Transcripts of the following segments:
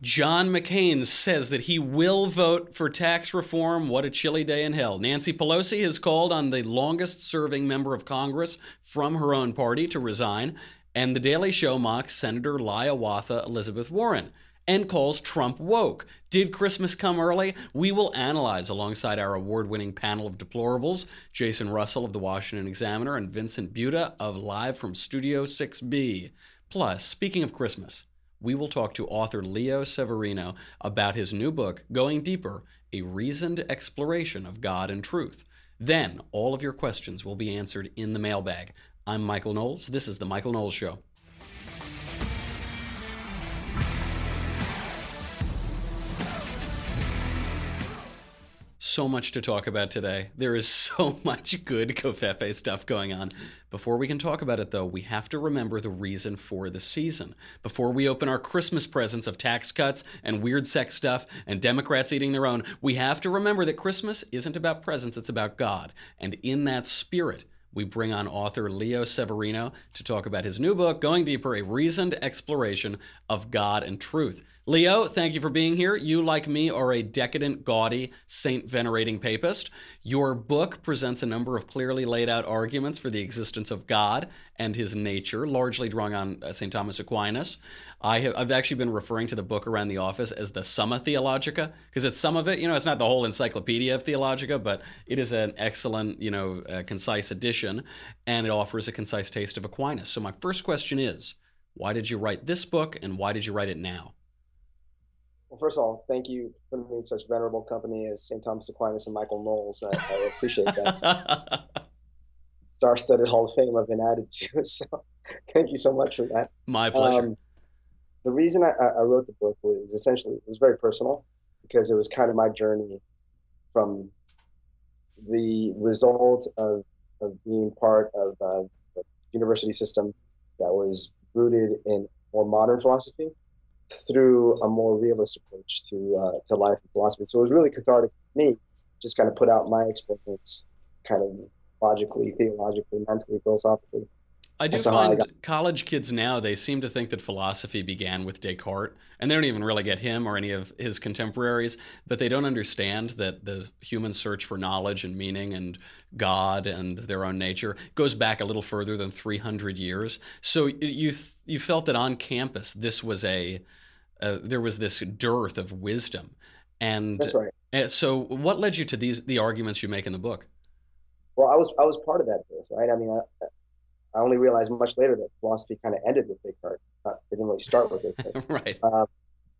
John McCain says that he will vote for tax reform. What a chilly day in hell. Nancy Pelosi has called on the longest serving member of Congress from her own party to resign. And The Daily Show mocks Senator Liawatha Elizabeth Warren and calls Trump woke. Did Christmas come early? We will analyze alongside our award winning panel of deplorables Jason Russell of the Washington Examiner and Vincent Butta of Live from Studio 6B. Plus, speaking of Christmas, we will talk to author Leo Severino about his new book, Going Deeper A Reasoned Exploration of God and Truth. Then, all of your questions will be answered in the mailbag. I'm Michael Knowles. This is The Michael Knowles Show. So much to talk about today. There is so much good Covfefe stuff going on. Before we can talk about it, though, we have to remember the reason for the season. Before we open our Christmas presents of tax cuts and weird sex stuff and Democrats eating their own, we have to remember that Christmas isn't about presents, it's about God. And in that spirit, we bring on author Leo Severino to talk about his new book, Going Deeper A Reasoned Exploration of God and Truth. Leo, thank you for being here. You, like me, are a decadent, gaudy, saint venerating papist. Your book presents a number of clearly laid out arguments for the existence of God and his nature, largely drawing on uh, St. Thomas Aquinas. I have, I've actually been referring to the book around the office as the Summa Theologica, because it's some of it. You know, it's not the whole encyclopedia of Theologica, but it is an excellent, you know, uh, concise edition, and it offers a concise taste of Aquinas. So, my first question is why did you write this book, and why did you write it now? Well, first of all, thank you for putting me in such venerable company as St. Thomas Aquinas and Michael Knowles. I, I appreciate that. Star-studded Hall of Fame I've been added to. So thank you so much for that. My pleasure. Um, the reason I, I, wrote the book was essentially it was very personal because it was kind of my journey from the result of, of being part of a, a university system that was rooted in more modern philosophy through a more realist approach to uh, to life and philosophy. So it was really cathartic for me, just kind of put out my experience, kind of logically, theologically, mentally, philosophically. I do find I college kids now they seem to think that philosophy began with Descartes, and they don't even really get him or any of his contemporaries. But they don't understand that the human search for knowledge and meaning and God and their own nature goes back a little further than 300 years. So you you felt that on campus this was a uh, there was this dearth of wisdom, and That's right. Uh, so what led you to these the arguments you make in the book? Well, I was I was part of that dearth, right? I mean, I, I only realized much later that philosophy kind of ended with Descartes. Not, it didn't really start with Descartes. right. Uh,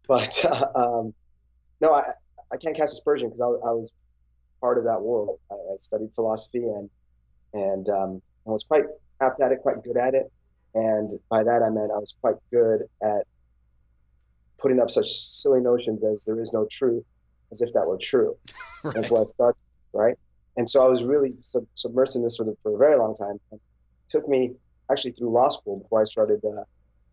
but uh, um, no, I, I can't cast aspersion because I, I, was part of that world. I, I studied philosophy and and um, I was quite apt at it, quite good at it. And by that I meant I was quite good at putting up such silly notions as there is no truth, as if that were true. Right. That's where I started, right? And so I was really sub- submersed in this for, the, for a very long time. And took me actually through law school before I started uh,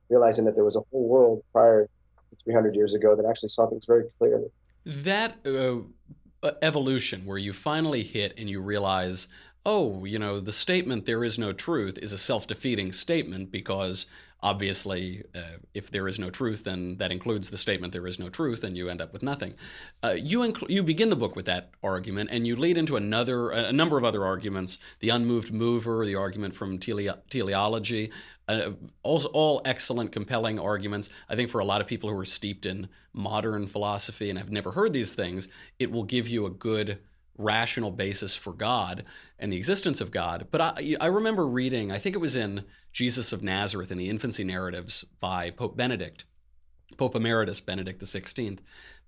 realizing that there was a whole world prior to 300 years ago that actually saw things very clearly. That uh, evolution, where you finally hit and you realize, oh, you know, the statement "there is no truth" is a self-defeating statement because obviously, uh, if there is no truth, then that includes the statement "there is no truth," and you end up with nothing. Uh, you inc- you begin the book with that argument, and you lead into another a number of other arguments: the unmoved mover, the argument from tele- teleology. Uh, all, all excellent, compelling arguments. I think for a lot of people who are steeped in modern philosophy and have never heard these things, it will give you a good rational basis for God and the existence of God. But I, I remember reading, I think it was in Jesus of Nazareth in the infancy narratives by Pope Benedict, Pope Emeritus Benedict XVI,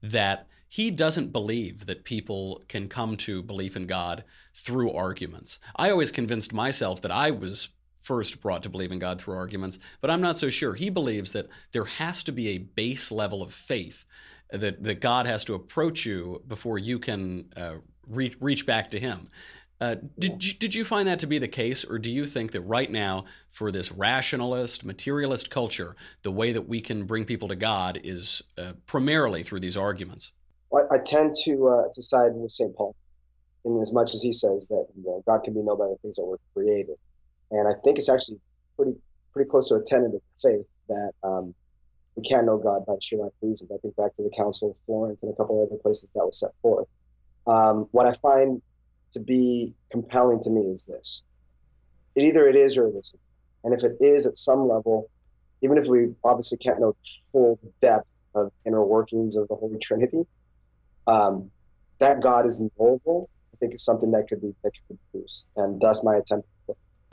that he doesn't believe that people can come to belief in God through arguments. I always convinced myself that I was first brought to believe in God through arguments, but I'm not so sure. He believes that there has to be a base level of faith that, that God has to approach you before you can uh, reach, reach back to Him. Uh, did, you, did you find that to be the case, or do you think that right now, for this rationalist, materialist culture, the way that we can bring people to God is uh, primarily through these arguments? Well, I tend to uh, to side with St. Paul, in as much as he says that you know, God can be known by the things that were created, and I think it's actually pretty pretty close to a tenet of faith that um, we can't know God by sheer lack of reasons. I think back to the Council of Florence and a couple other places that was set forth. Um, what I find to be compelling to me is this: it either it is or it isn't, and if it is at some level, even if we obviously can't know full depth of inner workings of the Holy Trinity, um, that God is knowable. I think is something that could be that could be produced, and thus my attempt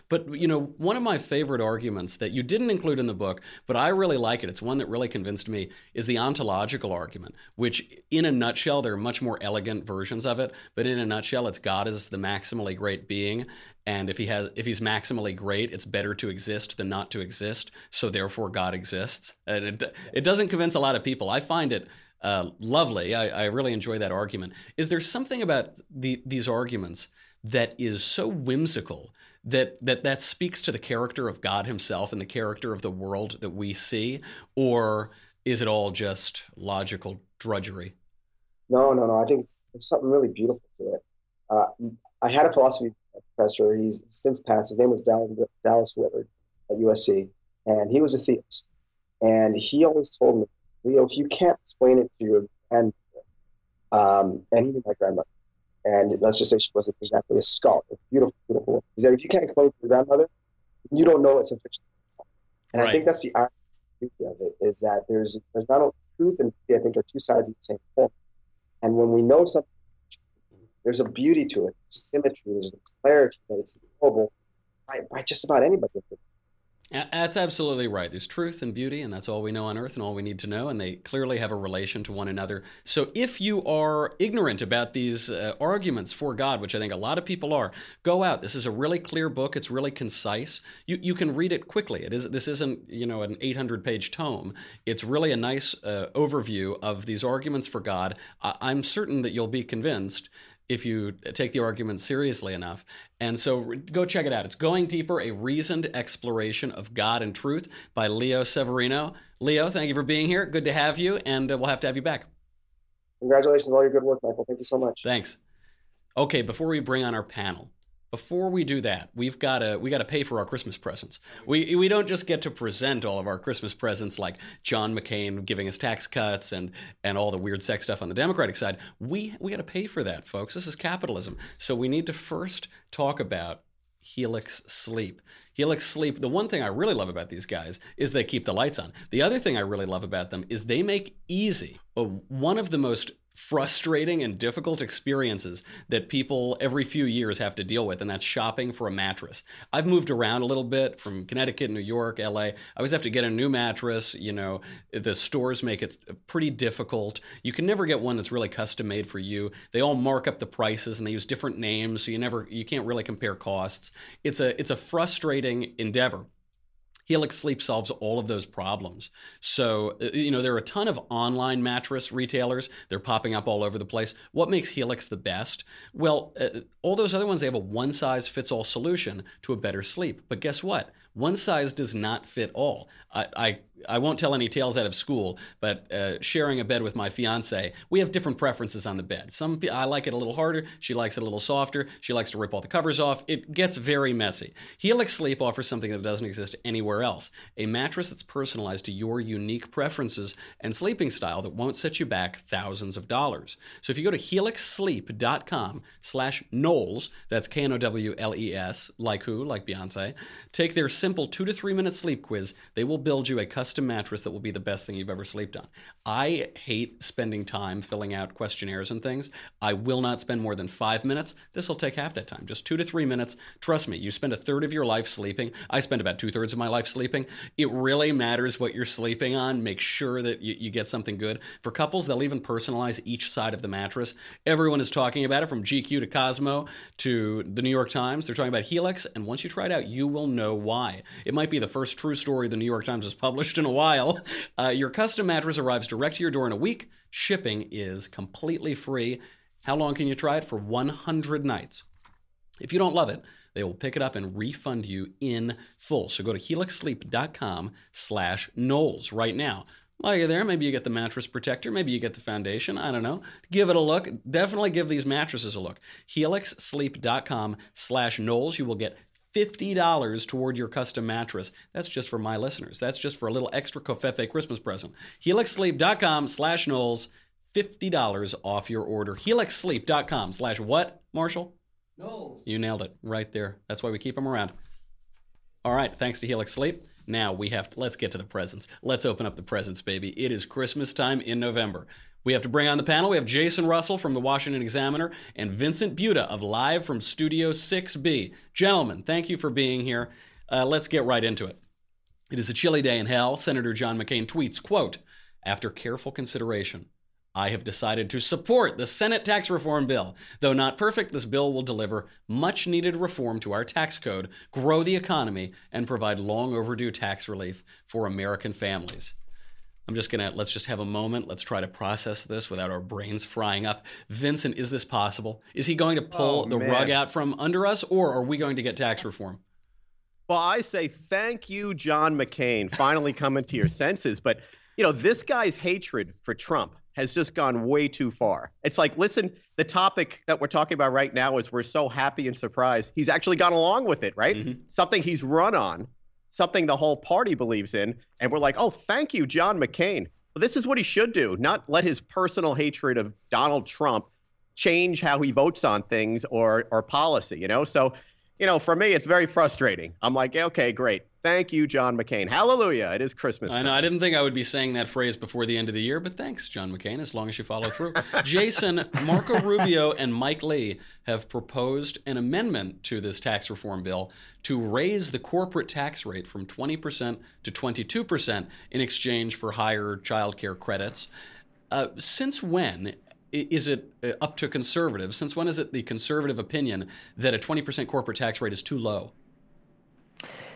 but you know, one of my favorite arguments that you didn't include in the book, but I really like it. It's one that really convinced me is the ontological argument, which in a nutshell there are much more elegant versions of it, but in a nutshell it's God is the maximally great being and if he has if he's maximally great, it's better to exist than not to exist, so therefore God exists. And it it doesn't convince a lot of people. I find it uh, lovely. I, I, really enjoy that argument. Is there something about the, these arguments that is so whimsical that that that speaks to the character of God Himself and the character of the world that we see, or is it all just logical drudgery? No, no, no. I think there's something really beautiful to it. Uh, I had a philosophy professor. He's since passed. His name was Dallas, Willard at USC, and he was a theist. And he always told me, Leo, if you can't explain it to your grandmother, um, and even my grandmother, and let's just say she wasn't exactly a scholar, beautiful, beautiful. He said, if you can't explain it to your grandmother, you don't know it's a fiction. And right. I think that's the beauty of it is that there's there's not only truth and beauty, I think are two sides of the same coin. And when we know something, there's a beauty to it, symmetry, there's a clarity that it's knowable by, by just about anybody. That's absolutely right. There's truth and beauty, and that's all we know on earth and all we need to know, and they clearly have a relation to one another. So if you are ignorant about these uh, arguments for God, which I think a lot of people are, go out. This is a really clear book. It's really concise. You, you can read it quickly. It is, this isn't you know an 800 page tome. It's really a nice uh, overview of these arguments for God. I, I'm certain that you'll be convinced if you take the argument seriously enough. And so go check it out. It's Going Deeper A Reasoned Exploration of God and Truth by Leo Severino. Leo, thank you for being here. Good to have you, and uh, we'll have to have you back. Congratulations on all your good work, Michael. Thank you so much. Thanks. Okay, before we bring on our panel, before we do that, we've got to we got to pay for our Christmas presents. We we don't just get to present all of our Christmas presents like John McCain giving us tax cuts and and all the weird sex stuff on the Democratic side. We we got to pay for that, folks. This is capitalism. So we need to first talk about Helix Sleep. Helix Sleep, the one thing I really love about these guys is they keep the lights on. The other thing I really love about them is they make easy uh, one of the most frustrating and difficult experiences that people every few years have to deal with, and that's shopping for a mattress. I've moved around a little bit from Connecticut, New York, LA. I always have to get a new mattress. You know, the stores make it pretty difficult. You can never get one that's really custom made for you. They all mark up the prices and they use different names, so you never you can't really compare costs. It's a it's a frustrating endeavor. Helix Sleep solves all of those problems. So, uh, you know, there are a ton of online mattress retailers. They're popping up all over the place. What makes Helix the best? Well, uh, all those other ones, they have a one size fits all solution to a better sleep. But guess what? One size does not fit all. I, I, I won't tell any tales out of school, but uh, sharing a bed with my fiance, we have different preferences on the bed. Some I like it a little harder. She likes it a little softer. She likes to rip all the covers off. It gets very messy. Helix Sleep offers something that doesn't exist anywhere else: a mattress that's personalized to your unique preferences and sleeping style that won't set you back thousands of dollars. So if you go to helixsleep.com/knowles, that's K-N-O-W-L-E-S, like who, like Beyonce, take their simple two to three minute sleep quiz, they will build you a custom mattress that will be the best thing you've ever slept on. I hate spending time filling out questionnaires and things. I will not spend more than five minutes. This will take half that time, just two to three minutes. Trust me, you spend a third of your life sleeping. I spend about two thirds of my life sleeping. It really matters what you're sleeping on. Make sure that you, you get something good. For couples, they'll even personalize each side of the mattress. Everyone is talking about it from GQ to Cosmo to the New York Times. They're talking about Helix, and once you try it out, you will know why. It might be the first true story the New York Times has published in a while. Uh, your custom mattress arrives direct to your door in a week. Shipping is completely free. How long can you try it? For 100 nights. If you don't love it, they will pick it up and refund you in full. So go to helixsleep.com slash Knowles right now. While you're there, maybe you get the mattress protector, maybe you get the foundation, I don't know. Give it a look. Definitely give these mattresses a look. helixsleep.com slash Knowles. You will get $50 toward your custom mattress. That's just for my listeners. That's just for a little extra covfefe Christmas present. HelixSleep.com slash Knowles, $50 off your order. HelixSleep.com slash what, Marshall? Knowles. You nailed it right there. That's why we keep them around. All right, thanks to Helix Sleep. Now we have to, let's get to the presents. Let's open up the presents, baby. It is Christmas time in November. We have to bring on the panel. We have Jason Russell from the Washington Examiner and Vincent Butta of Live from Studio 6B. Gentlemen, thank you for being here. Uh, let's get right into it. It is a chilly day in hell. Senator John McCain tweets, quote, after careful consideration, I have decided to support the Senate tax reform bill. Though not perfect, this bill will deliver much needed reform to our tax code, grow the economy, and provide long overdue tax relief for American families. I'm just gonna let's just have a moment. Let's try to process this without our brains frying up. Vincent, is this possible? Is he going to pull Oh, the man. rug out from under us, or are we going to get tax reform? Well, I say thank you, John McCain, finally coming to your senses. But, you know, this guy's hatred for Trump has just gone way too far. It's like, listen, the topic that we're talking about right now is we're so happy and surprised. He's actually gone along with it, right? Mhm. Something he's run on, something the whole party believes in. And we're like, oh, thank you, John McCain. Well, this is what he should do, not let his personal hatred of Donald Trump change how he votes on things or or policy, you know? So, you know, for me, it's very frustrating. I'm like, okay, great. Thank you, John McCain. Hallelujah. It is Christmas. I know I didn't think I would be saying that phrase before the end of the year, but thanks, John McCain, as long as you follow through. Jason, Marco Rubio, and Mike Lee have proposed an amendment to this tax reform bill to raise the corporate tax rate from 20% to 22% in exchange for higher child care credits. Uh, since when is it uh, up to conservatives? Since when is it the conservative opinion that a 20% corporate tax rate is too low?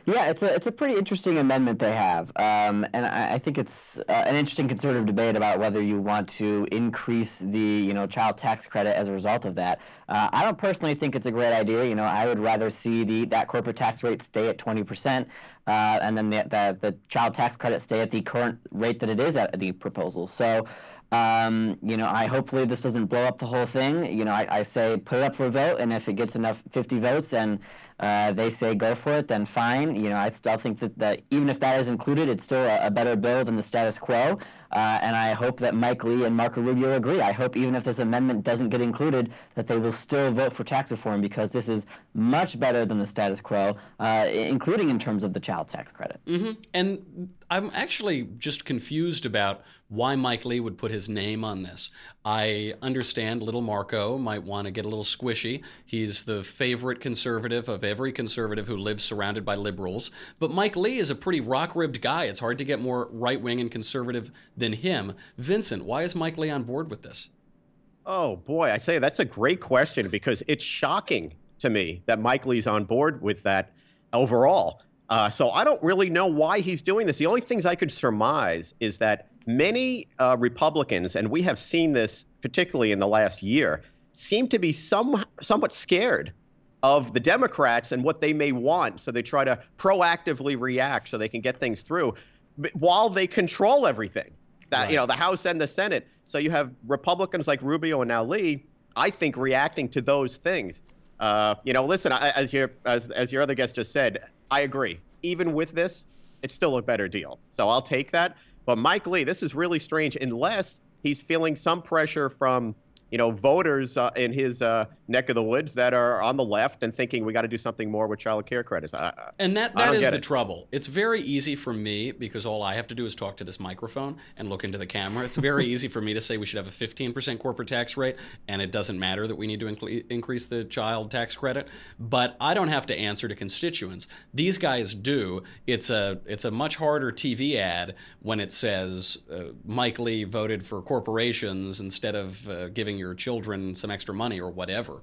Yeah, it's a it's a pretty interesting amendment they have, um, and I, I think it's uh, an interesting conservative debate about whether you want to increase the you know child tax credit as a result of that. Uh, I don't personally think it's a great idea. You know, I would rather see the that corporate tax rate stay at 20 percent, uh, and then the, the the child tax credit stay at the current rate that it is at the proposal. So. Um, you know, I hopefully this doesn't blow up the whole thing. You know, I, I say put it up for a vote, and if it gets enough 50 votes and uh, they say go for it, then fine. You know, I still think that, that even if that is included, it's still a, a better bill than the status quo. Uh, and I hope that Mike Lee and Marco Rubio agree. I hope even if this amendment doesn't get included, that they will still vote for tax reform because this is much better than the status quo, uh, including in terms of the child tax credit. hmm And I'm actually just confused about why Mike Lee would put his name on this. I understand little Marco might want to get a little squishy. He's the favorite conservative of every conservative who lives surrounded by liberals. But Mike Lee is a pretty rock ribbed guy. It's hard to get more right wing and conservative than him. Vincent, why is Mike Lee on board with this? Oh boy, I say that's a great question because it's shocking to me that Mike Lee's on board with that overall. Uh, so I don't really know why he's doing this. The only things I could surmise is that many uh, Republicans, and we have seen this particularly in the last year, seem to be some somewhat scared of the Democrats and what they may want. So they try to proactively react so they can get things through, while they control everything. That you know the House and the Senate. So you have Republicans like Rubio and now Lee, I think, reacting to those things. Uh, you know, listen, I, as your as as your other guest just said, I agree. Even with this, it's still a better deal. So I'll take that. But Mike Lee, this is really strange. Unless he's feeling some pressure from you know voters uh, in his uh, neck of the woods that are on the left and thinking we got to do something more with child care credits. I, And that, that is the it. trouble. It's very easy for me because all I have to do is talk to this microphone and look into the camera. It's very easy for me to say we should have a 15% corporate tax rate, and it doesn't matter that we need to incre- increase the child tax credit. But I don't have to answer to constituents. These guys do. It's a it's a much harder TV ad when it says uh, Mike Lee voted for corporations instead of uh, giving your children some extra money or whatever.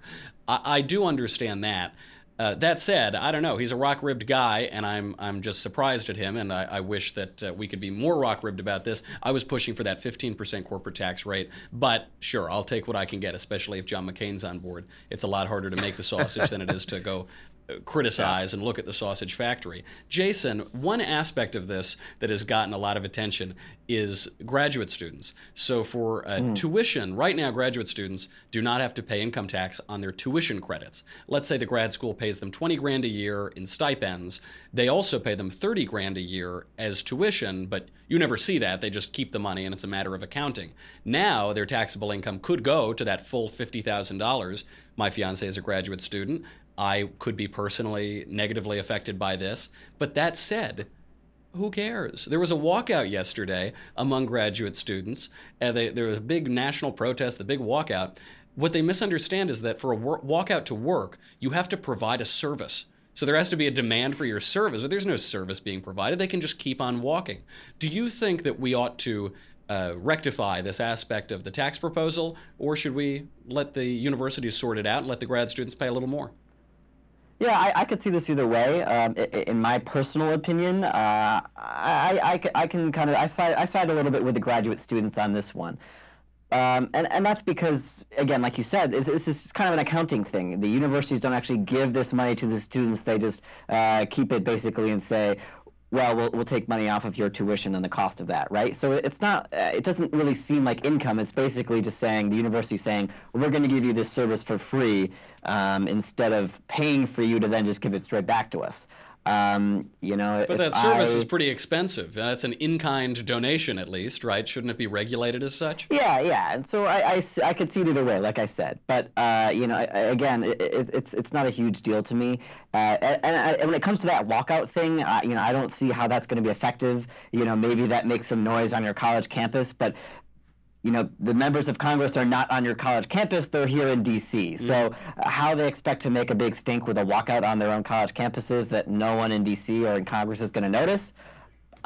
I, I do understand that. Uh, that said, I don't know. He's a rock ribbed guy, and I'm I'm just surprised at him. And I, I wish that uh, we could be more rock ribbed about this. I was pushing for that 15% corporate tax rate, but sure, I'll take what I can get, especially if John McCain's on board. It's a lot harder to make the sausage than it is to go criticize and look at the sausage factory. Jason, one aspect of this that has gotten a lot of attention is graduate students. So for uh, mm. tuition, right now graduate students do not have to pay income tax on their tuition credits. Let's say the grad school pays them 20 grand a year in stipends. They also pay them 30 grand a year as tuition, but you never see that. They just keep the money and it's a matter of accounting. Now their taxable income could go to that full $50,000. My fiance is a graduate student. I could be personally negatively affected by this. But that said, who cares? There was a walkout yesterday among graduate students. And they, there was a big national protest, the big walkout. What they misunderstand is that for a wor- walkout to work, you have to provide a service. So there has to be a demand for your service, but there's no service being provided. They can just keep on walking. Do you think that we ought to uh, rectify this aspect of the tax proposal, or should we let the universities sort it out and let the grad students pay a little more? Yeah, I, I could see this either way. Um, in my personal opinion, uh, I, I, I, can kind of I side I side a little bit with the graduate students on this one, um, and and that's because again, like you said, this is kind of an accounting thing. The universities don't actually give this money to the students; they just uh, keep it basically and say, well, well, we'll take money off of your tuition and the cost of that, right? So it's not, uh, it doesn't really seem like income. It's basically just saying the university saying we're going to give you this service for free um, instead of paying for you to then just give it straight back to us. Um, you know, but that service I, is pretty expensive. That's an in-kind donation, at least, right? Shouldn't it be regulated as such? Yeah, yeah. And so I, I, I could see it either way, like I said. But uh, you know, again, it, it, it's it's not a huge deal to me. Uh, and, and, when it comes to that walkout thing, uh, you know, I don't see how that's going to be effective. You know, maybe that makes some noise on your college campus, but you know, the members of Congress are not on your college campus, they're here in D.C. So, uh, how they expect to make a big stink with a walkout on their own college campuses that no one in D.C. or in Congress is going to notice,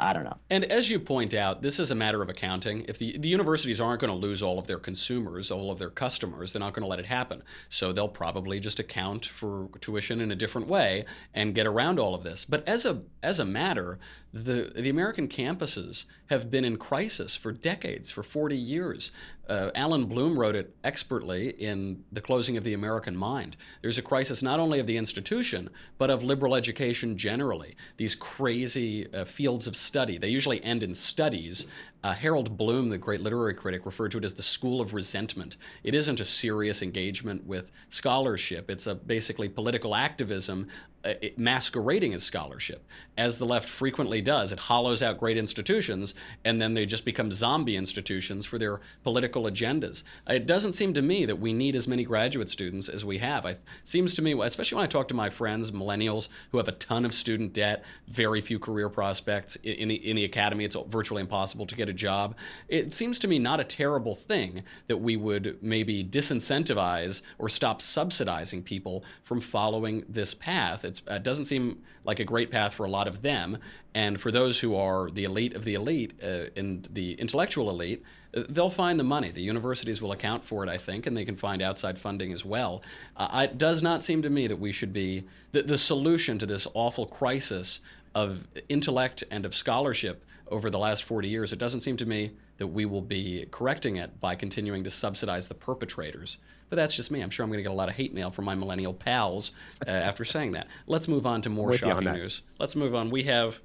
I don't know. And as you point out, this is a matter of accounting. If the, the universities aren't going to lose all of their consumers, all of their customers, they're not going to let it happen. So they'll probably just account for tuition in a different way and get around all of this. But as a as a matter, the the American campuses have been in crisis for decades, for 40 years. Uh, Allan Bloom wrote it expertly in The Closing of the American Mind. There's a crisis not only of the institution, but of liberal education generally. These crazy uh, fields of study, they usually end in studies. Uh, Harold Bloom, the great literary critic, referred to it as the school of resentment. It isn't a serious engagement with scholarship, it's a basically political activism uh, masquerading as scholarship, as the left frequently does. It hollows out great institutions, and then they just become zombie institutions for their political agendas. It doesn't seem to me that we need as many graduate students as we have. It seems to me, especially when I talk to my friends, millennials, who have a ton of student debt, very few career prospects in the in the academy. It's virtually impossible to get a job. It seems to me not a terrible thing that we would maybe disincentivize or stop subsidizing people from following this path it uh, doesn't seem like a great path for a lot of them. And for those who are the elite of the elite uh, and the intellectual elite, uh, they'll find the money. The universities will account for it, I think, and they can find outside funding as well. Uh, it does not seem to me that we should be the, the solution to this awful crisis of intellect and of scholarship over the last 40 years. It doesn't seem to me that we will be correcting it by continuing to subsidize the perpetrators. But that's just me. I'm sure I'm going to get a lot of hate mail from my millennial pals uh, after saying that. Let's move on to more shocking news. Let's move on. We have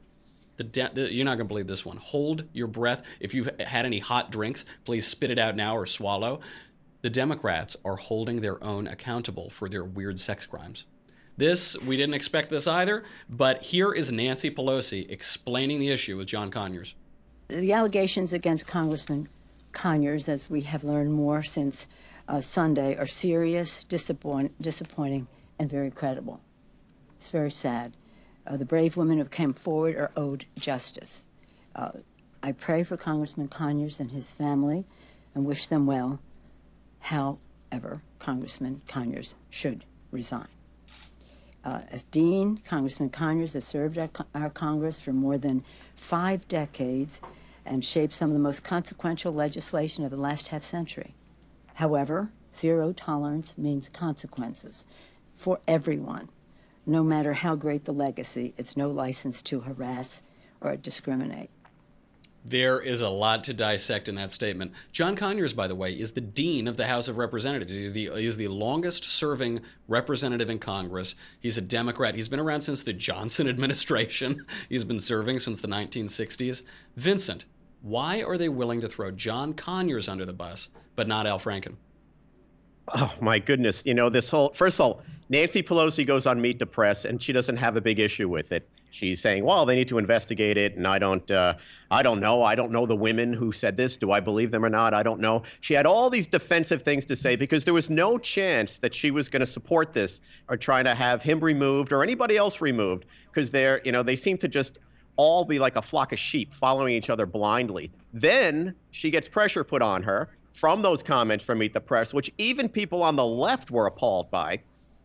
the, de- the, you're not going to believe this one. Hold your breath. If you've had any hot drinks, please spit it out now or swallow. The Democrats are holding their own accountable for their weird sex crimes. This, we didn't expect this either, but here is Nancy Pelosi explaining the issue with John Conyers. The allegations against Congressman Conyers, as we have learned more since uh, Sunday are serious, disappoint, disappointing, and very credible. It's very sad. Uh, the brave women who came forward are owed justice. Uh, I pray for Congressman Conyers and his family and wish them well. However, Congressman Conyers should resign. Uh, as Dean, Congressman Conyers has served our, our Congress for more than five decades and shaped some of the most consequential legislation of the last half century. However, zero tolerance means consequences for everyone. No matter how great the legacy, it's no license to harass or discriminate. There is a lot to dissect in that statement. John Conyers, by the way, is the dean of the House of Representatives. He's the, he's the longest serving representative in Congress. He's a Democrat. He's been around since the Johnson administration. He's been serving since the 1960s. Vincent, why are they willing to throw John Conyers under the bus, but not Al Franken? Oh my goodness! You know this whole. First of all, Nancy Pelosi goes on Meet the Press, and she doesn't have a big issue with it. She's saying, "Well, they need to investigate it," and I don't, uh, I don't know. I don't know the women who said this. Do I believe them or not? I don't know. She had all these defensive things to say because there was no chance that she was going to support this or trying to have him removed or anybody else removed because they're, you know, they seem to just all be like a flock of sheep following each other blindly. Then she gets pressure put on her from those comments from Meet the Press, which even people on the left were appalled by.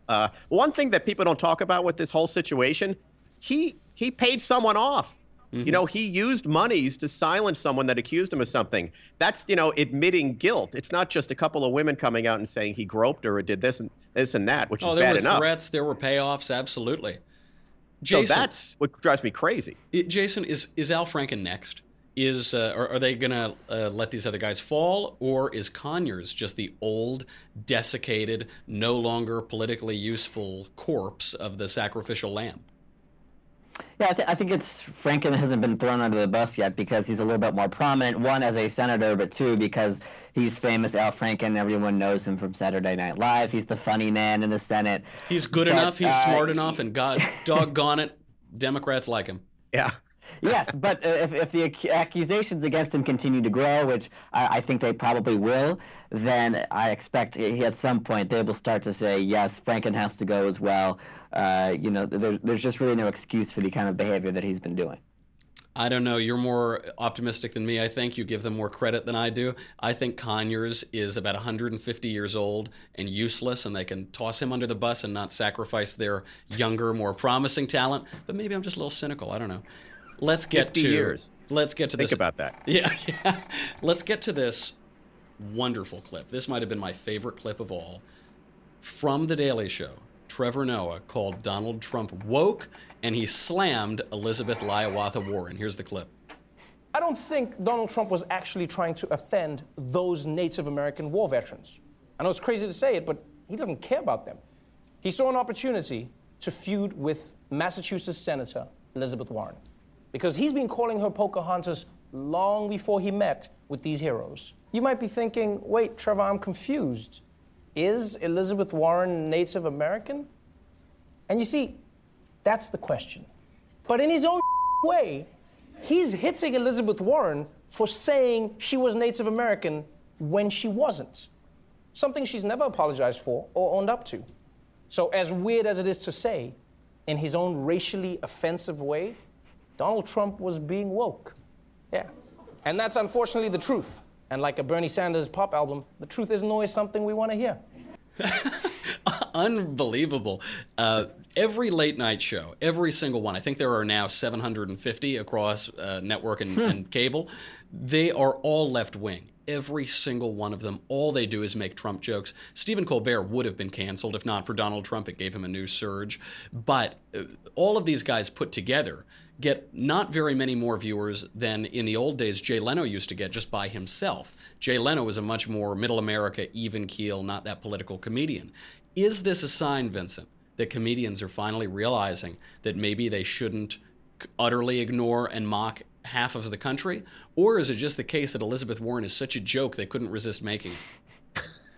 Uh, one thing that people don't talk about with this whole situation, he he paid someone off. Mm-hmm. You know, he used monies to silence someone that accused him of something. That's you know admitting guilt. It's not just a couple of women coming out and saying he groped her or did this and this and that, which oh, is bad enough. There were threats, there were payoffs, absolutely. Jason, so that's what drives me crazy. It, Jason, is is Al Franken next? is uh, are, are, they going to uh, let these other guys fall or is conyers just the old desiccated no longer politically useful corpse of the sacrificial lamb yeah I, th- I think it's franken hasn't been thrown under the bus yet because he's a little bit more prominent one as a senator but two because he's famous al franken everyone knows him from saturday night live. He's the funny man in the senate. He's good but, enough he's uh, smart enough and god doggone it democrats like him. Yeah. Yes, but uh, if, if the accusations against him continue to grow, which I, I, think they probably will, then I expect he, at some point they will start to say, yes, Franken has to go as well. Uh, you know, there's, there's just really no excuse for the kind of behavior that he's been doing. I don't know. You're more optimistic than me. I think you give them more credit than I do. I think Conyers is about 150 years old and useless, and they can toss him under the bus and not sacrifice their younger, more promising talent. But maybe I'm just a little cynical. I don't know let's get to years. Let's get to Think this. about that. Yeah, yeah. Let's get to this wonderful clip. This might have been my favorite clip of all from The Daily Show. Trevor Noah called Donald Trump woke, and he slammed Elizabeth Liawatha Warren. Here's the clip. I don't think Donald Trump was actually trying to offend those Native American war veterans. I know it's crazy to say it, but he doesn't care about them. He saw an opportunity to feud with Massachusetts Senator Elizabeth Warren because he's been calling her Pocahontas long before he met with these heroes. You might be thinking, wait, Trevor, I'm confused. Is Elizabeth Warren Native American? And you see, that's the question. But in his own way, he's hitting Elizabeth Warren for saying she was Native American when she wasn't. Something she's never apologized for or owned up to. So, as weird as it is to say, in his own racially offensive way, Donald Trump was being woke. Yeah. And that's unfortunately the truth. And like a Bernie Sanders pop album, the truth isn't always something we want to hear. Unbelievable. Uh, every late night show, every single one, I think there are now 750 across uh, network and, hmm. and cable, they are all left wing every single one of them. All they do is make Trump jokes. Stephen Colbert would have been canceled if not for Donald Trump. It gave him a new surge. But uh, all of these guys put together get not very many more viewers than in the old days Jay Leno used to get just by himself. Jay Leno was a much more middle America, even keel, not that political comedian. Is this a sign, Vincent, that comedians are finally realizing that maybe they shouldn't utterly ignore and mock half of the country? Or is it just the case that Elizabeth Warren is such a joke they couldn't resist making it?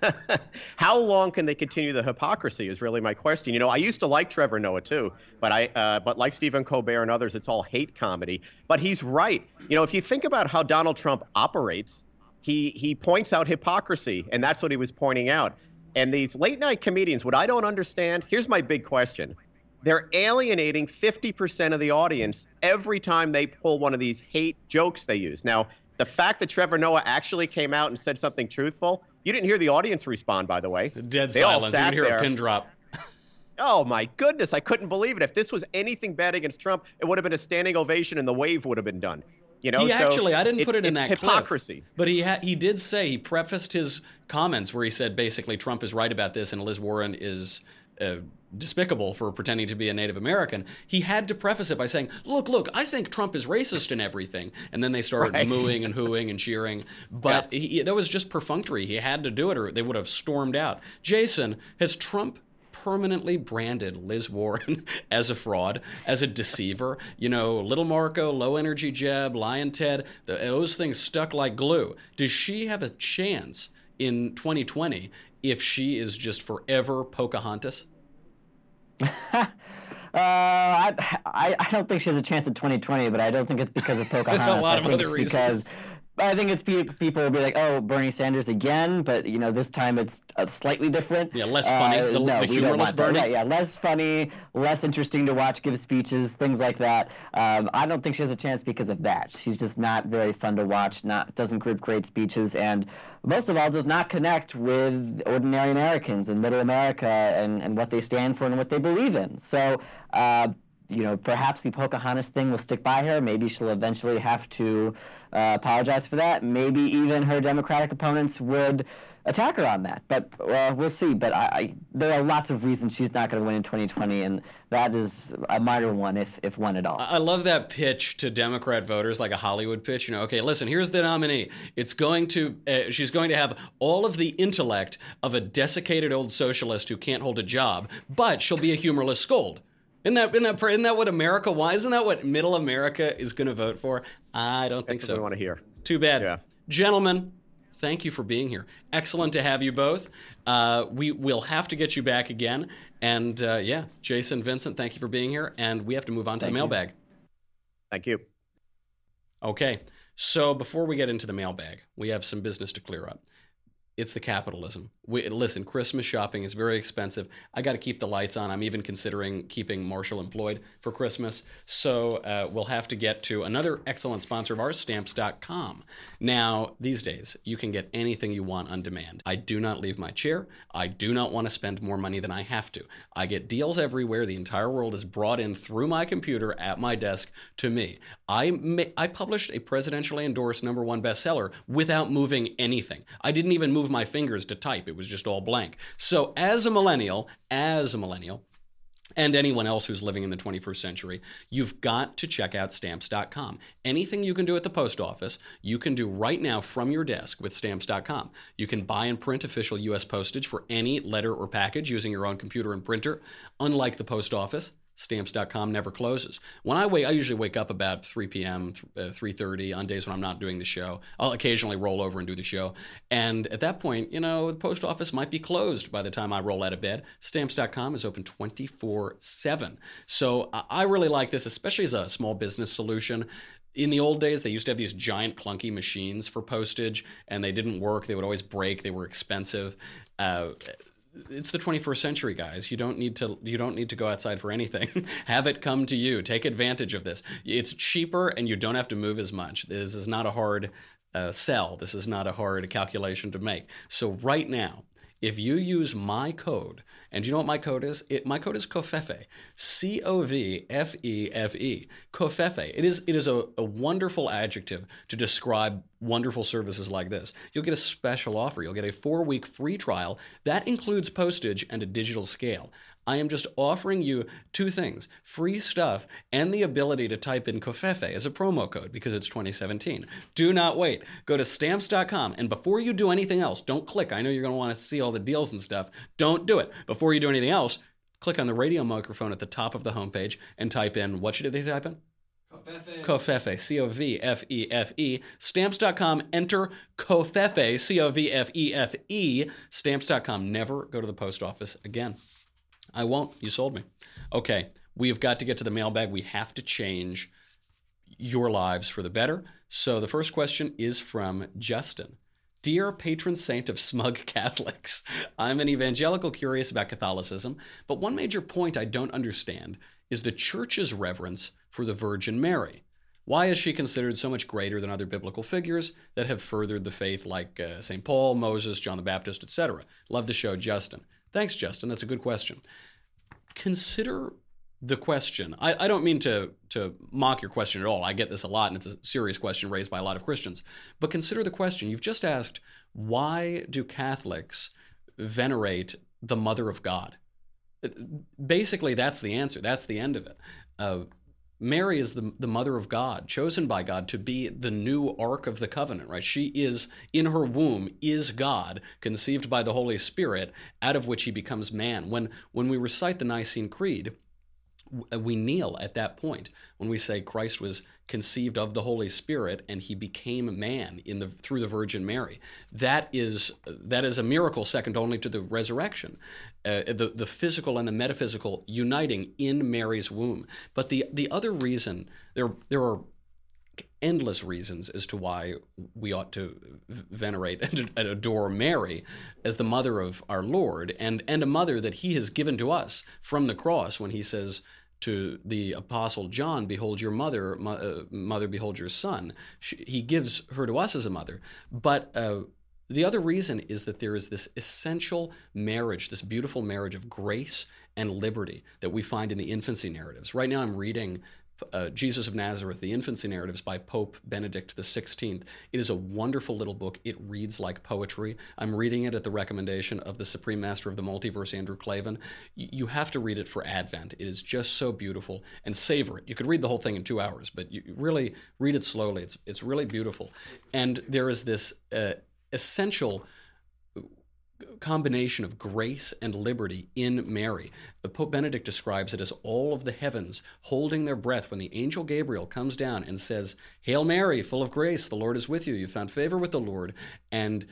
How long can they continue the hypocrisy is really my question. You know, I used to like Trevor Noah too, but I, uh, but like Stephen Colbert and others, it's all hate comedy. But he's right. You know, if you think about how Donald Trump operates, he he points out hypocrisy, and that's what he was pointing out. And these late night comedians, what I don't understand, here's my big question: they're alienating 50% of the audience every time they pull one of these hate jokes they use. Now, the fact that Trevor Noah actually came out and said something truthful, you didn't hear the audience respond, by the way. Dead they silence. You didn't hear there. a pin drop. Oh my goodness, I couldn't believe it. If this was anything bad against Trump, it would have been a standing ovation and the wave would have been done. You know, he so actually, I didn't put it in that hypocrisy. Clip, but he ha- he did say he prefaced his comments where he said basically Trump is right about this and Liz Warren is uh, despicable for pretending to be a Native American, he had to preface it by saying, "Look, look, I think Trump is racist and everything." And then they started Right. mooing and hooing and cheering. But he, that was just perfunctory. He had to do it, or they would have stormed out. Jason, has Trump permanently branded Liz Warren as a fraud, as a deceiver? You know, Little Marco, Low Energy Jeb, Lyin' Ted, the, those things stuck like glue. Does she have a chance in 2020 if she is just forever Pocahontas? Uh, I, I I don't think she has a chance in 2020, but I don't think it's because of Pocahontas. a lot of other reasons. Because I think it's pe- people will be like, "Oh, Bernie Sanders again," but you know, this time it's uh, slightly different. Yeah, less funny. Uh, The- no, the humorless that. Bernie? Yeah, less funny, less interesting to watch, give speeches, things like that. Um, I don't think she has a chance because of that. She's just not very fun to watch. Not doesn't give great speeches, and most of all, does not connect with ordinary Americans and Middle America and, and what they stand for and what they believe in. So. Uh, you know, perhaps the Pocahontas thing will stick by her. Maybe she'll eventually have to uh, apologize for that. Maybe even her Democratic opponents would attack her on that. But uh, we'll see. But I, I, there are lots of reasons she's not going to win in 2020, and that is a minor one, if if one at all. I love that pitch to Democrat voters, like a Hollywood pitch. You know, okay, listen, here's the nominee. It's going to, uh, she's going to have all of the intellect of a desiccated old socialist who can't hold a job, but she'll be a humorless scold. Isn't that, isn't that, isn't that what America, why isn't that what middle America is going to vote for? I don't think That's what we want to hear. Too bad. Yeah. Gentlemen, thank you for being here. Excellent to have you both. Uh, we will have to get you back again. And uh, yeah, Jason, Vincent, thank you for being here. And we have to move on to Thank the you. mailbag. Thank you. Okay. So before we get into the mailbag, we have some business to clear up. It's the capitalism. We, listen, Christmas shopping is very expensive. I got to keep the lights on. I'm even considering keeping Marshall employed for Christmas. So uh, we'll have to get to another excellent sponsor of ours, Stamps.com. Now, these days, you can get anything you want on demand. I do not leave my chair. I do not want to spend more money than I have to. I get deals everywhere. The entire world is brought in through my computer at my desk to me. I ma- I published a presidentially endorsed number one bestseller without moving anything. I didn't even move my fingers to type. It was just all blank. So as a millennial, as a millennial, and anyone else who's living in the 21st century, you've got to check out stamps.com. Anything you can do at the post office, you can do right now from your desk with stamps.com. You can buy and print official US postage for any letter or package using your own computer and printer. Unlike the post office, stamps.com never closes. When I wake I usually wake up about 3 p.m. uh, 3:30 on days when I'm not doing the show. I'll occasionally roll over and do the show. And at that point, you know, the post office might be closed by the time I roll out of bed. stamps.com is open 24/7. So I I really like this especially as a small business solution. In the old days, they used to have these giant clunky machines for postage, and they didn't work. They would always break. They were expensive. Uh, it's the 21st century guys. You don't need to you don't need to go outside for anything. Have it come to you. Take advantage of this. It's cheaper and you don't have to move as much. This is not a hard uh, sell. This is not a hard calculation to make. So right now if you use my code and you know what my code is? It, my code is covfefe c-o-v-f-e-f-e covfefe it is it is a, a wonderful adjective to describe wonderful services like this. You'll get a special offer. You'll get a four week free trial that includes postage and a digital scale I am just offering you two things free stuff and the ability to type in Covfefe as a promo code because it's 2017. Do not wait. Go to stamps.com and before you do anything else, don't click. I know you're going to want to see all the deals and stuff. Don't do it. Before you do anything else, click on the radio microphone at the top of the homepage and type in what should they type in? Covfefe, C O V F E F E. Stamps.com, enter Covfefe, C O V F E F E. Stamps.com. Never go to the post office again. I won't. You sold me. Okay, we've got to get to the mailbag. We have to change your lives for the better. So the first question is from Justin. Dear patron saint of smug Catholics, I'm an evangelical curious about Catholicism, but one major point I don't understand is the church's reverence for the Virgin Mary. Why is she considered so much greater than other biblical figures that have furthered the faith like uh, St. Paul, Moses, John the Baptist, etc.? Love the show, Justin. Thanks, Justin. That's a good question. Consider the question. I, I don't mean to, to mock your question at all. I get this a lot, and it's a serious question raised by a lot of Christians. But consider the question. You've just asked, why do Catholics venerate the Mother of God? basically, that's the answer. That's the end of it. Uh, Mary is the, the mother of God, chosen by God to be the new ark of the covenant, right? She is, in her womb, is God, conceived by the Holy Spirit, out of which he becomes man. When, when we recite the Nicene Creed, we kneel at that point when we say Christ was conceived of the Holy Spirit and he became man in the through the Virgin Mary. That is that is a miracle second only to the resurrection, uh, the the physical and the metaphysical uniting in Mary's womb. But the the other reason there there are endless reasons as to why we ought to venerate and adore Mary as the mother of our Lord and and a mother that he has given to us from the cross when he says to the apostle John, Behold your mother, uh, mother, behold your son. She, he gives her to us as a mother. But uh, the other reason is that there is this essential marriage, this beautiful marriage of grace and liberty that we find in the infancy narratives. Right now, I'm reading uh, Jesus of Nazareth, The Infancy Narratives by Pope Benedict XVI. It is a wonderful little book. It reads like poetry. I'm reading it at the recommendation of the Supreme Master of the Multiverse, Andrew Klavan. Y- you have to read it for Advent. It is just so beautiful and savor it. You could read the whole thing in two hours, but you really read it slowly. It's, it's really beautiful. And there is this uh, essential combination of grace and liberty in Mary. Pope Benedict describes it as all of the heavens holding their breath when the angel Gabriel comes down and says, Hail Mary, full of grace, the Lord is with you. You found favor with the Lord, and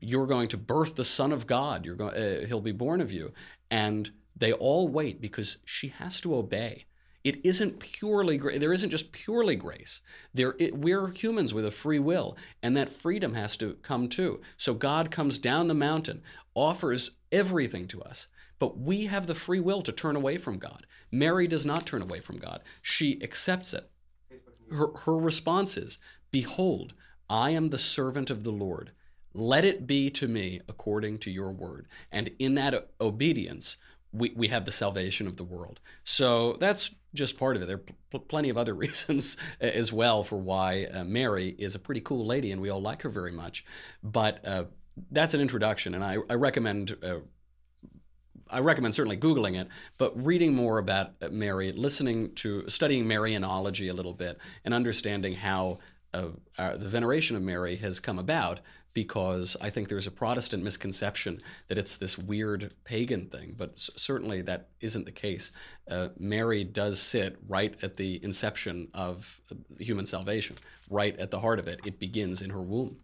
you're going to birth the Son of God. You're uh, he'll be born of you. And they all wait because she has to obey. It isn't purely there isn't just purely grace. There it, we're humans with a free will, and that freedom has to come too. So God comes down the mountain, offers everything to us, but we have the free will to turn away from God. Mary does not turn away from God. She accepts it. Her, her response is, "Behold, I am the servant of the Lord. Let it be to me according to your word." And in that obedience, we, we have the salvation of the world. So that's just part of it. There are pl- plenty of other reasons as well for why uh, Mary is a pretty cool lady and we all like her very much. But uh, that's an introduction, and I, I recommend. Uh, I recommend certainly Googling it, but reading more about uh, Mary, listening to, studying Marianology a little bit, and understanding how uh, the veneration of Mary has come about because I think there's a Protestant misconception that it's this weird pagan thing, but certainly that isn't the case. Uh, Mary does sit right at the inception of human salvation, right at the heart of it. It begins in her womb.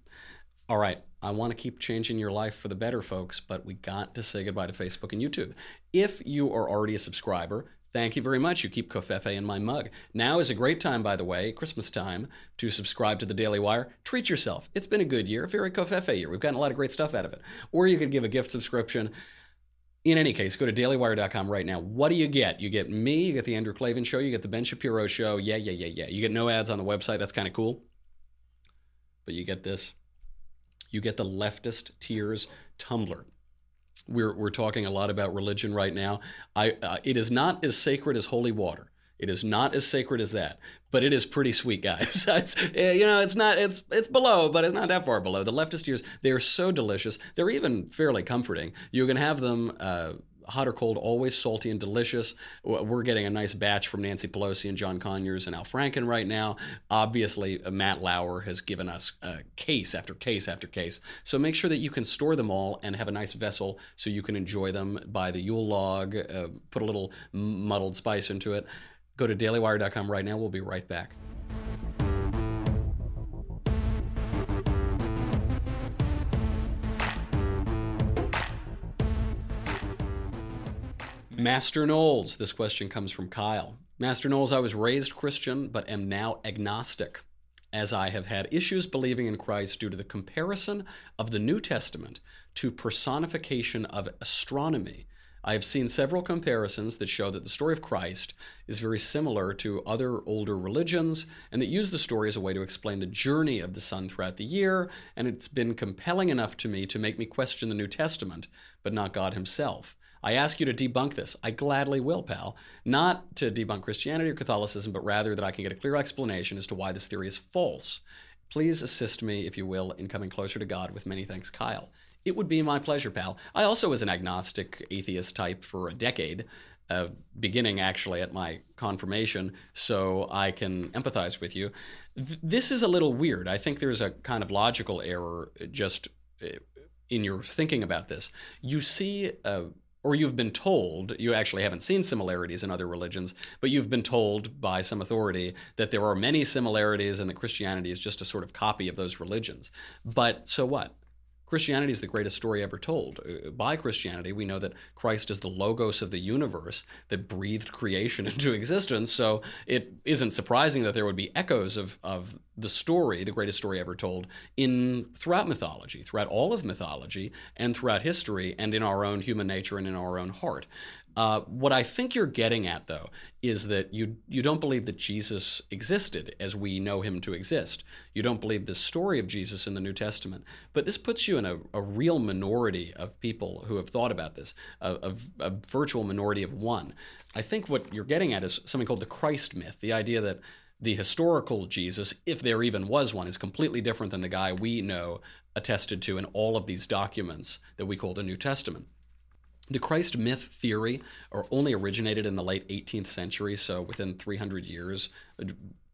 All right, I want to keep changing your life for the better, folks, but we got to say goodbye to Facebook and YouTube. If you are already a subscriber, Thank you very much. You keep Covfefe in my mug. Now is a great time, by the way, Christmas time, to subscribe to the Daily Wire. Treat yourself. It's been a good year, a very Covfefe year. We've gotten a lot of great stuff out of it. Or you could give a gift subscription. In any case, go to dailywire.com right now. What do you get? You get me, you get the Andrew Klavan show, you get the Ben Shapiro show. Yeah, yeah, yeah, yeah. You get no ads on the website. That's kind of cool. But you get this. You get the leftist tears tumbler. We're, we're talking a lot about religion right now. I, uh, it is not as sacred as holy water. It is not as sacred as that, but it is pretty sweet, guys. it's, eh, you know, it's not, it's, it's below, but it's not that far below. The leftist tears, they are so delicious. They're even fairly comforting. You can have them uh, hot or cold, always salty and delicious. We're getting a nice batch from Nancy Pelosi and John Conyers and Al Franken right now. Obviously, uh, Matt Lauer has given us uh, case after case after case. So make sure that you can store them all and have a nice vessel so you can enjoy them by the Yule log, uh, put a little muddled spice into it. Go to dailywire.com right now. We'll be right back. Master Knowles, this question comes from Kyle. Master Knowles, I was raised Christian, but am now agnostic, as I have had issues believing in Christ due to the comparison of the New Testament to personification of astronomy. I have seen several comparisons that show that the story of Christ is very similar to other older religions and that use the story as a way to explain the journey of the sun throughout the year, and it's been compelling enough to me to make me question the New Testament, but not God Himself. I ask you to debunk this. I gladly will, pal. Not to debunk Christianity or Catholicism, but rather that I can get a clear explanation as to why this theory is false. Please assist me, if you will, in coming closer to God with many thanks, Kyle. It would be my pleasure, pal. I also was an agnostic atheist type for a decade. Uh, beginning actually at my confirmation, so I can empathize with you. Th- this is a little weird. I think there's a kind of logical error just uh, in your thinking about this. You see, uh, or you've been told, you actually haven't seen similarities in other religions, but you've been told by some authority that there are many similarities and that Christianity is just a sort of copy of those religions. But so what? Christianity is the greatest story ever told. Uh, by Christianity, we know that Christ is the logos of the universe that breathed creation into existence. So it isn't surprising that there would be echoes of, of the story, the greatest story ever told, in throughout mythology, throughout all of mythology, and throughout history, and in our own human nature and in our own heart. Uh, what I think you're getting at, though, is that you you don't believe that Jesus existed as we know him to exist. You don't believe the story of Jesus in the New Testament. But this puts you in a, a real minority of people who have thought about this, a, a, a virtual minority of one. I think what you're getting at is something called the Christ myth, the idea that the historical Jesus, if there even was one, is completely different than the guy we know attested to in all of these documents that we call the New Testament. The Christ myth theory only originated in the late 18th century, so within 300 years,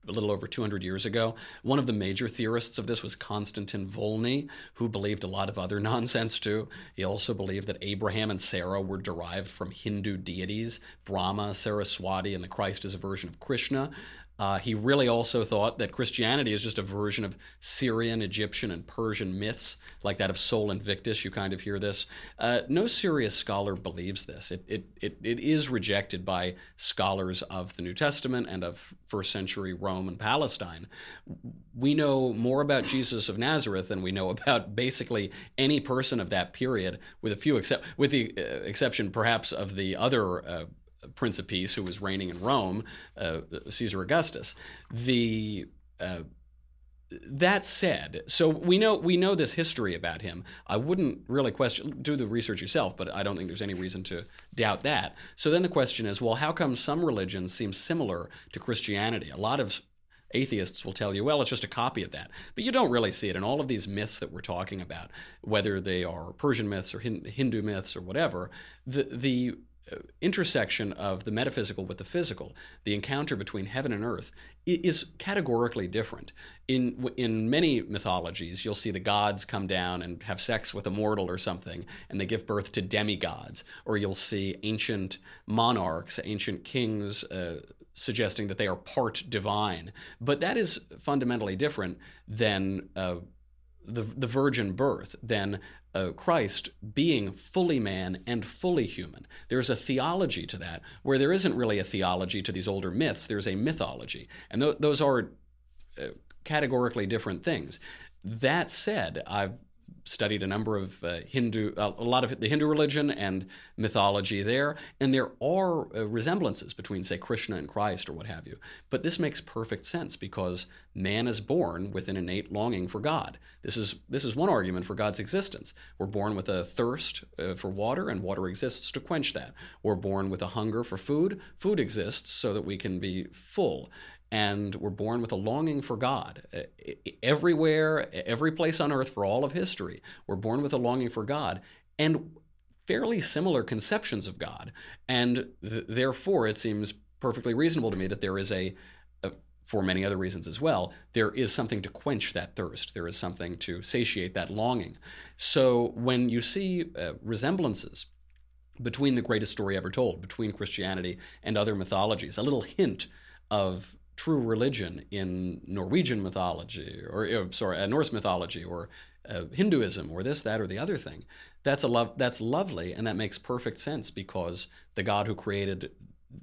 a little over 200 years ago. One of the major theorists of this was Konstantin Volney, who believed a lot of other nonsense too. He also believed that Abraham and Sarah were derived from Hindu deities, Brahma, Saraswati, and the Christ is a version of Krishna. Uh, he really also thought that Christianity is just a version of Syrian, Egyptian, and Persian myths, like that of Sol Invictus. You kind of hear this. Uh, no serious scholar believes this. It, it, it, it is rejected by scholars of the New Testament and of first century Rome and Palestine. We know more about Jesus of Nazareth than we know about basically any person of that period, with a few except with the uh, exception perhaps of the other uh, Prince of Peace, who was reigning in Rome, uh, Caesar Augustus. The uh, that said, so we know we know this history about him. I wouldn't really question do the research yourself, but I don't think there's any reason to doubt that. So then the question is, well, how come some religions seem similar to Christianity? A lot of atheists will tell you, well, it's just a copy of that. But you don't really see it in all of these myths that we're talking about, whether they are Persian myths or Hindu myths or whatever. The the intersection of the metaphysical with the physical, the encounter between heaven and earth, is categorically different. In in many mythologies, you'll see the gods come down and have sex with a mortal or something, and they give birth to demigods. Or you'll see ancient monarchs, ancient kings. Uh, suggesting that they are part divine. But that is fundamentally different than uh, the, the virgin birth, than uh, Christ being fully man and fully human. There's a theology to that, where there isn't really a theology to these older myths, there's a mythology. And th- those are uh, categorically different things. That said, I've studied a number of uh, Hindu, uh, a lot of the Hindu religion and mythology there, and there are uh, resemblances between, say, Krishna and Christ or what have you. But this makes perfect sense because man is born with an innate longing for God. This is this is one argument for God's existence. We're born with a thirst uh, for water, and water exists to quench that. We're born with a hunger for food. Food exists so that we can be full and we're born with a longing for God. Everywhere, every place on earth for all of history, we're born with a longing for God and fairly similar conceptions of God. And th- therefore, it seems perfectly reasonable to me that there is a, a, for many other reasons as well, there is something to quench that thirst. There is something to satiate that longing. So when you see uh, resemblances, between the greatest story ever told, between Christianity and other mythologies, a little hint of true religion in Norwegian mythology, or uh, sorry, uh, Norse mythology, or uh, Hinduism, or this, that, or the other thing. That's a love. That's lovely, and that makes perfect sense because the God who created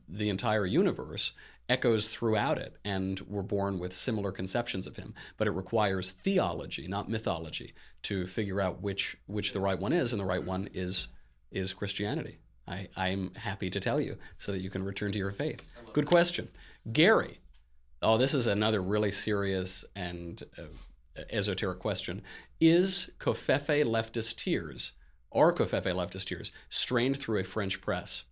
the entire universe echoes throughout it, and we're born with similar conceptions of him. But it requires theology, not mythology, to figure out which which the right one is, and the right one is is Christianity. I, I'm happy to tell you so that you can return to your faith. Good question. Gary, Oh, this is another really serious and uh, esoteric question. Is Covfefe leftist tears, or Covfefe leftist tears, strained through a French press?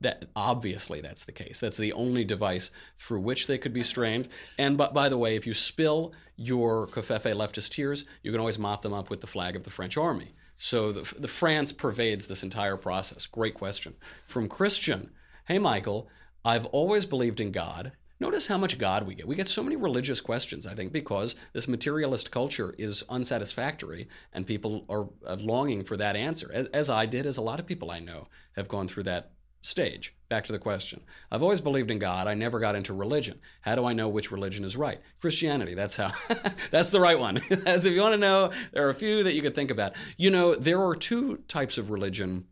that obviously that's the case. That's the only device through which they could be strained. And by, by the way, if you spill your covfefe leftist tears, you can always mop them up with the flag of the French army. So the, the France pervades this entire process. Great question. From Christian, hey Michael, I've always believed in God. Notice how much God we get. We get so many religious questions, I think, because this materialist culture is unsatisfactory and people are longing for that answer, as, as I did, as a lot of people I know have gone through that stage. Back to the question. I've always believed in God. I never got into religion. How do I know which religion is right? Christianity. That's how. that's the right one. if you want to know, there are a few that you could think about. You know, there are two types of religion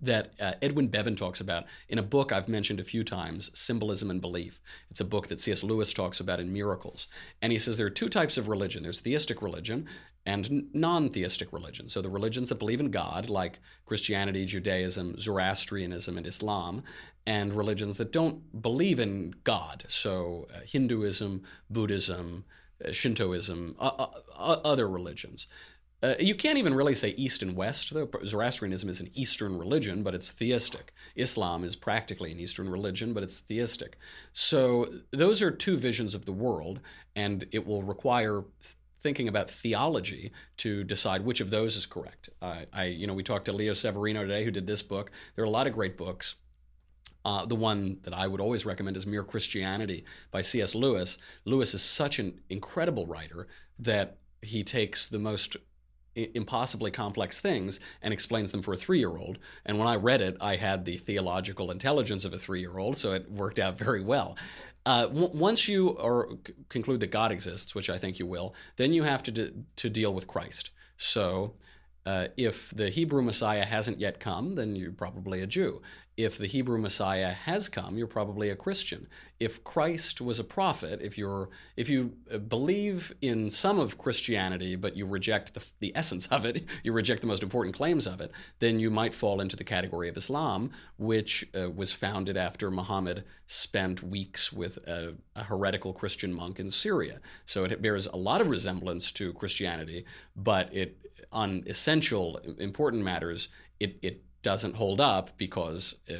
that uh, Edwin Bevan talks about in a book I've mentioned a few times, Symbolism and Belief. It's a book that C.S. Lewis talks about in Miracles. And he says there are two types of religion there's theistic religion and non theistic religion. So the religions that believe in God, like Christianity, Judaism, Zoroastrianism, and Islam, and religions that don't believe in God. So uh, Hinduism, Buddhism, uh, Shintoism, uh, uh other religions. Uh, you can't even really say East and West, though. Zoroastrianism is an Eastern religion, but it's theistic. Islam is practically an Eastern religion, but it's theistic. So those are two visions of the world, and it will require thinking about theology to decide which of those is correct. Uh, I, you know, we talked to Leo Severino today, who did this book. There are a lot of great books. Uh, the one that I would always recommend is Mere Christianity by C.S. Lewis. Lewis is such an incredible writer that he takes the most impossibly complex things and explains them for a three year old. And when I read it, I had the theological intelligence of a three year old, so it worked out very well. Uh, w- once you or c- conclude that God exists, which I think you will, then you have to, d- to deal with Christ. So uh, if the Hebrew Messiah hasn't yet come, then you're probably a Jew. If the Hebrew Messiah has come, you're probably a Christian. If Christ was a prophet, if you're if you uh, believe in some of Christianity but you reject the, the essence of it, you reject the most important claims of it, then you might fall into the category of Islam, which uh, was founded after Muhammad spent weeks with a, a heretical Christian monk in Syria. So it bears a lot of resemblance to Christianity, but it on essential important matters it, it doesn't hold up because uh,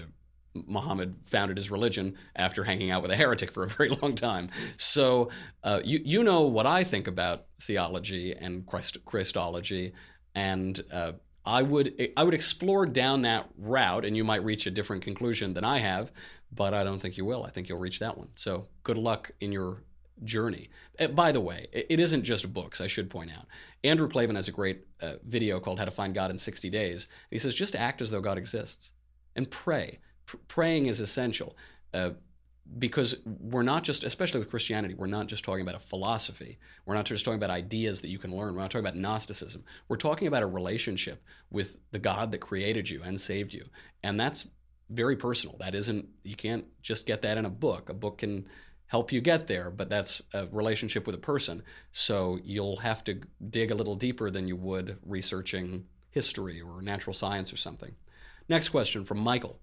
Muhammad founded his religion after hanging out with a heretic for a very long time. So uh, you you know what I think about theology and Christ, Christology, and uh, I would I would explore down that route, and you might reach a different conclusion than I have, but I don't think you will. I think you'll reach that one. So good luck in your journey. Uh, by the way, it isn't just books, I should point out. Andrew Klavan has a great uh, video called How to Find God in 60 Days. He says, just act as though God exists and pray. P- praying is essential. Uh, because we're not just, especially with Christianity, we're not just talking about a philosophy. We're not just talking about ideas that you can learn. We're not talking about Gnosticism. We're talking about a relationship with the God that created you and saved you. And that's very personal. That isn't, you can't just get that in a book. A book can help you get there, but that's a relationship with a person. So you'll have to dig a little deeper than you would researching history or natural science or something. Next question from Michael.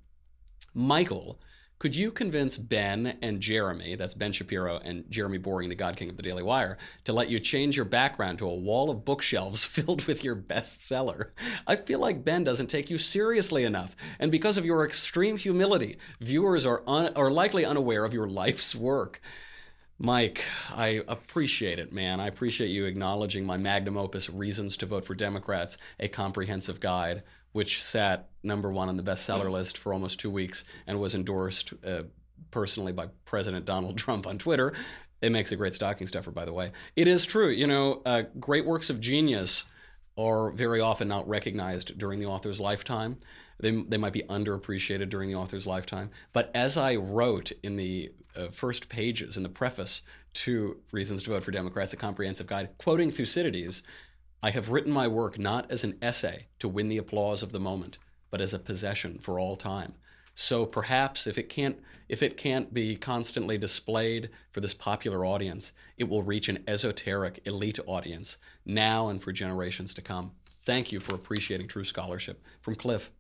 Michael could you convince Ben and Jeremy, that's Ben Shapiro and Jeremy Boring, the God King of the Daily Wire, to let you change your background to a wall of bookshelves filled with your bestseller? I feel like Ben doesn't take you seriously enough, and because of your extreme humility, viewers are, un- are likely unaware of your life's work. Mike, I appreciate it, man. I appreciate you acknowledging my magnum opus, Reasons to Vote for Democrats, a comprehensive guide which sat number one on the bestseller list for almost two weeks and was endorsed uh, personally by President Donald Trump on Twitter. It makes a great stocking stuffer, by the way. It is true. You know, uh, great works of genius are very often not recognized during the author's lifetime. They, they might be underappreciated during the author's lifetime. But as I wrote in the uh, first pages, in the preface to Reasons to Vote for Democrats, a comprehensive guide, quoting Thucydides, I have written my work not as an essay to win the applause of the moment, but as a possession for all time. So perhaps if it can't if it can't be constantly displayed for this popular audience, it will reach an esoteric elite audience now and for generations to come. Thank you for appreciating true scholarship. From Cliff.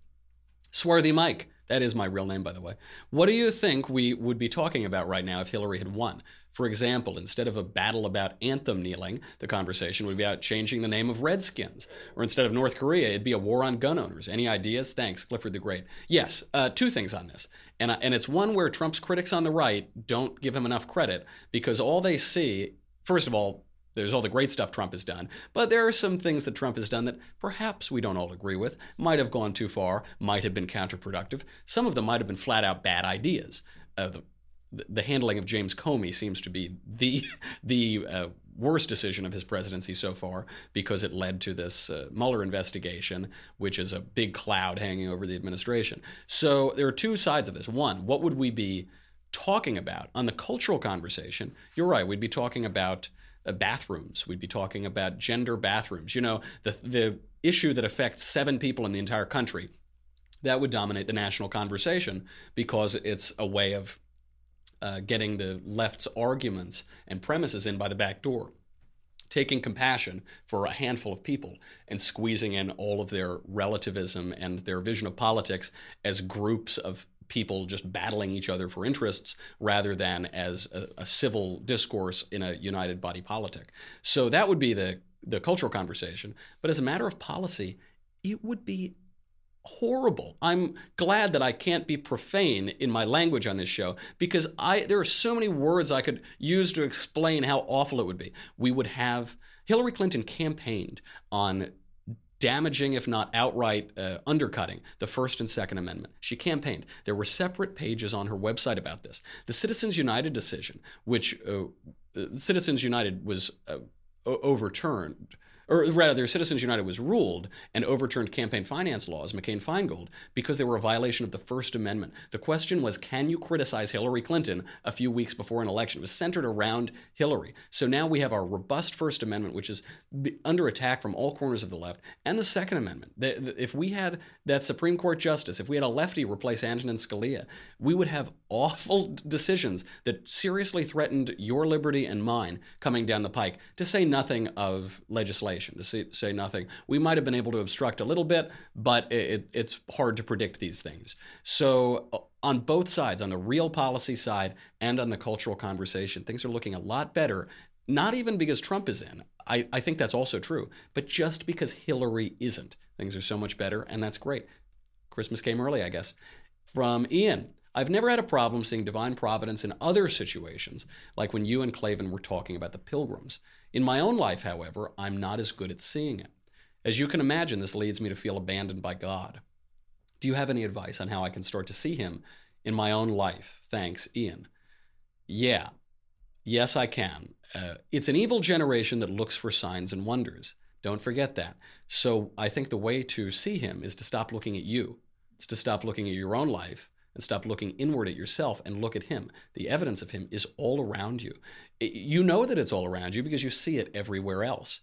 Swarthy Mike, That is my real name, by the way. What do you think we would be talking about right now if Hillary had won? For example, instead of a battle about anthem kneeling, the conversation would be about changing the name of Redskins. Or instead of North Korea, it'd be a war on gun owners. Any ideas? Thanks, Clifford the Great. Yes, uh, two things on this. And, and it's one where Trump's critics on the right don't give him enough credit because all they see, first of all, there's all the great stuff Trump has done, but there are some things that Trump has done that perhaps we don't all agree with, might have gone too far, might have been counterproductive. Some of them might have been flat out bad ideas. Uh, the the handling of James Comey seems to be the the uh, worst decision of his presidency so far because it led to this uh, Mueller investigation, which is a big cloud hanging over the administration. So there are two sides of this. One, what would we be talking about on the cultural conversation? You're right. We'd be talking about bathrooms. We'd be talking about gender bathrooms. You know, the the issue that affects seven people in the entire country. That would dominate the national conversation because it's a way of uh, getting the left's arguments and premises in by the back door, taking compassion for a handful of people and squeezing in all of their relativism and their vision of politics as groups of people just battling each other for interests rather than as a, a civil discourse in a united body politic. So that would be the the cultural conversation. But as a matter of policy, it would be horrible. I'm glad that I can't be profane in my language on this show because I there are so many words I could use to explain how awful it would be. We would have Hillary Clinton campaigned on damaging, if not outright uh, undercutting, the First and Second Amendment. She campaigned. There were separate pages on her website about this. The Citizens United decision, which uh, uh Citizens United was uh, overturned or rather, Citizens United was ruled and overturned campaign finance laws, McCain Feingold, because they were a violation of the First Amendment. The question was, can you criticize Hillary Clinton a few weeks before an election? It was centered around Hillary. So now we have our robust First Amendment, which is under attack from all corners of the left, and the Second Amendment. If we had that Supreme Court justice, if we had a lefty replace Antonin Scalia, we would have awful decisions that seriously threatened your liberty and mine coming down the pike, to say nothing of legislation to say, say nothing. We might have been able to obstruct a little bit, but it, it's hard to predict these things. So, uh, on both sides, on the real policy side and on the cultural conversation, things are looking a lot better. Not even because Trump is in. I, I think that's also true, but just because Hillary isn't. Things are so much better, and that's great. Christmas came early, I guess. From Ian. I've never had a problem seeing divine providence in other situations, like when you and Klavan were talking about the pilgrims. In my own life, however, I'm not as good at seeing it. As you can imagine, this leads me to feel abandoned by God. Do you have any advice on how I can start to see Him in my own life? Thanks, Ian. Yeah, yes, I can. Uh, it's an evil generation that looks for signs and wonders. Don't forget that. So I think the way to see Him is to stop looking at you, it's to stop looking at your own life and stop looking inward at yourself and look at Him. The evidence of Him is all around you. You know that it's all around you because you see it everywhere else.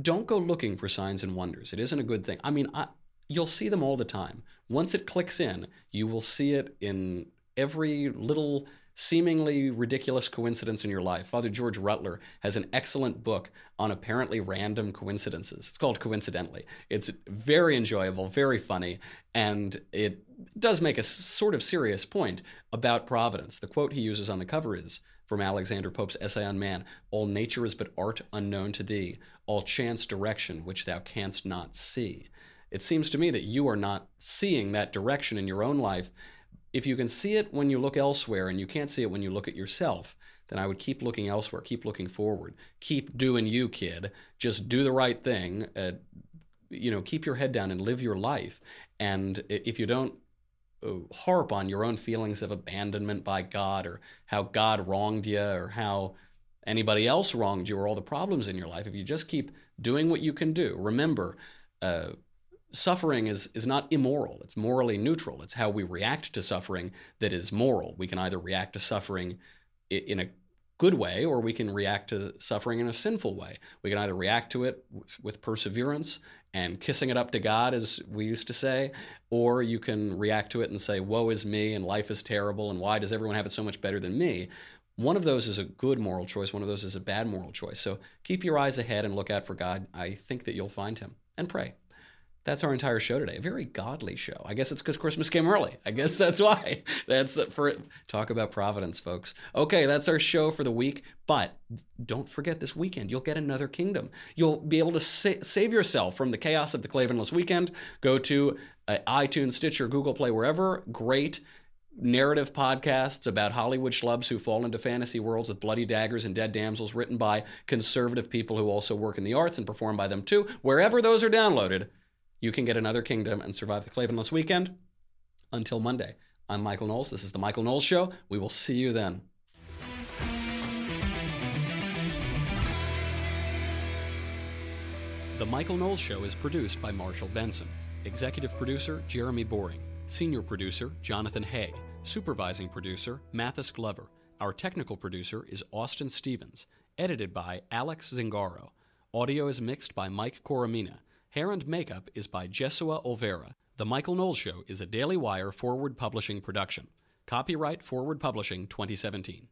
Don't go looking for signs and wonders. It isn't a good thing. I mean, I, you'll see them all the time. Once it clicks in, you will see it in every little seemingly ridiculous coincidence in your life. Father George Rutler has an excellent book on apparently random coincidences. It's called Coincidentally. It's very enjoyable, very funny, and it does make a sort of serious point about providence. The quote he uses on the cover is from Alexander Pope's essay on man All nature is but art unknown to thee, all chance direction which thou canst not see. It seems to me that you are not seeing that direction in your own life if you can see it when you look elsewhere and you can't see it when you look at yourself, then I would keep looking elsewhere, keep looking forward, keep doing you, kid. Just do the right thing. Uh, you know, keep your head down and live your life. And if you don't uh, harp on your own feelings of abandonment by God or how God wronged you or how anybody else wronged you or all the problems in your life, if you just keep doing what you can do, remember, uh, suffering is, is not immoral. It's morally neutral. It's how we react to suffering that is moral. We can either react to suffering in a good way or we can react to suffering in a sinful way. We can either react to it with perseverance and kissing it up to God, as we used to say, or you can react to it and say, Woe is me, and life is terrible, and why does everyone have it so much better than me? One of those is a good moral choice, one of those is a bad moral choice. So keep your eyes ahead and look out for God. I think that you'll find him. And pray. That's our entire show today. A very godly show. I guess it's because Christmas came early. I guess that's why. That's for talk about Providence, folks. Okay, that's our show for the week. But don't forget this weekend, you'll get another kingdom. You'll be able to sa- save yourself from the chaos of the Klavanless weekend. Go to uh, iTunes, Stitcher, Google Play, wherever. Great narrative podcasts about Hollywood schlubs who fall into fantasy worlds with bloody daggers and dead damsels, written by conservative people who also work in the arts and perform by them too. Wherever those are downloaded, you can get another kingdom and survive the Klavanless weekend. Until Monday, I'm Michael Knowles. This is The Michael Knowles Show. We will see you then. The Michael Knowles Show is produced by Marshall Benson. Executive producer Jeremy Boring. Senior producer Jonathan Hay. Supervising producer Mathis Glover. Our technical producer is Austin Stevens. Edited by Alex Zingaro. Audio is mixed by Mike Coromina. Hair and makeup is by Jesua Olvera. The Michael Knowles Show is a Daily Wire forward publishing production. Copyright Forward Publishing 2017.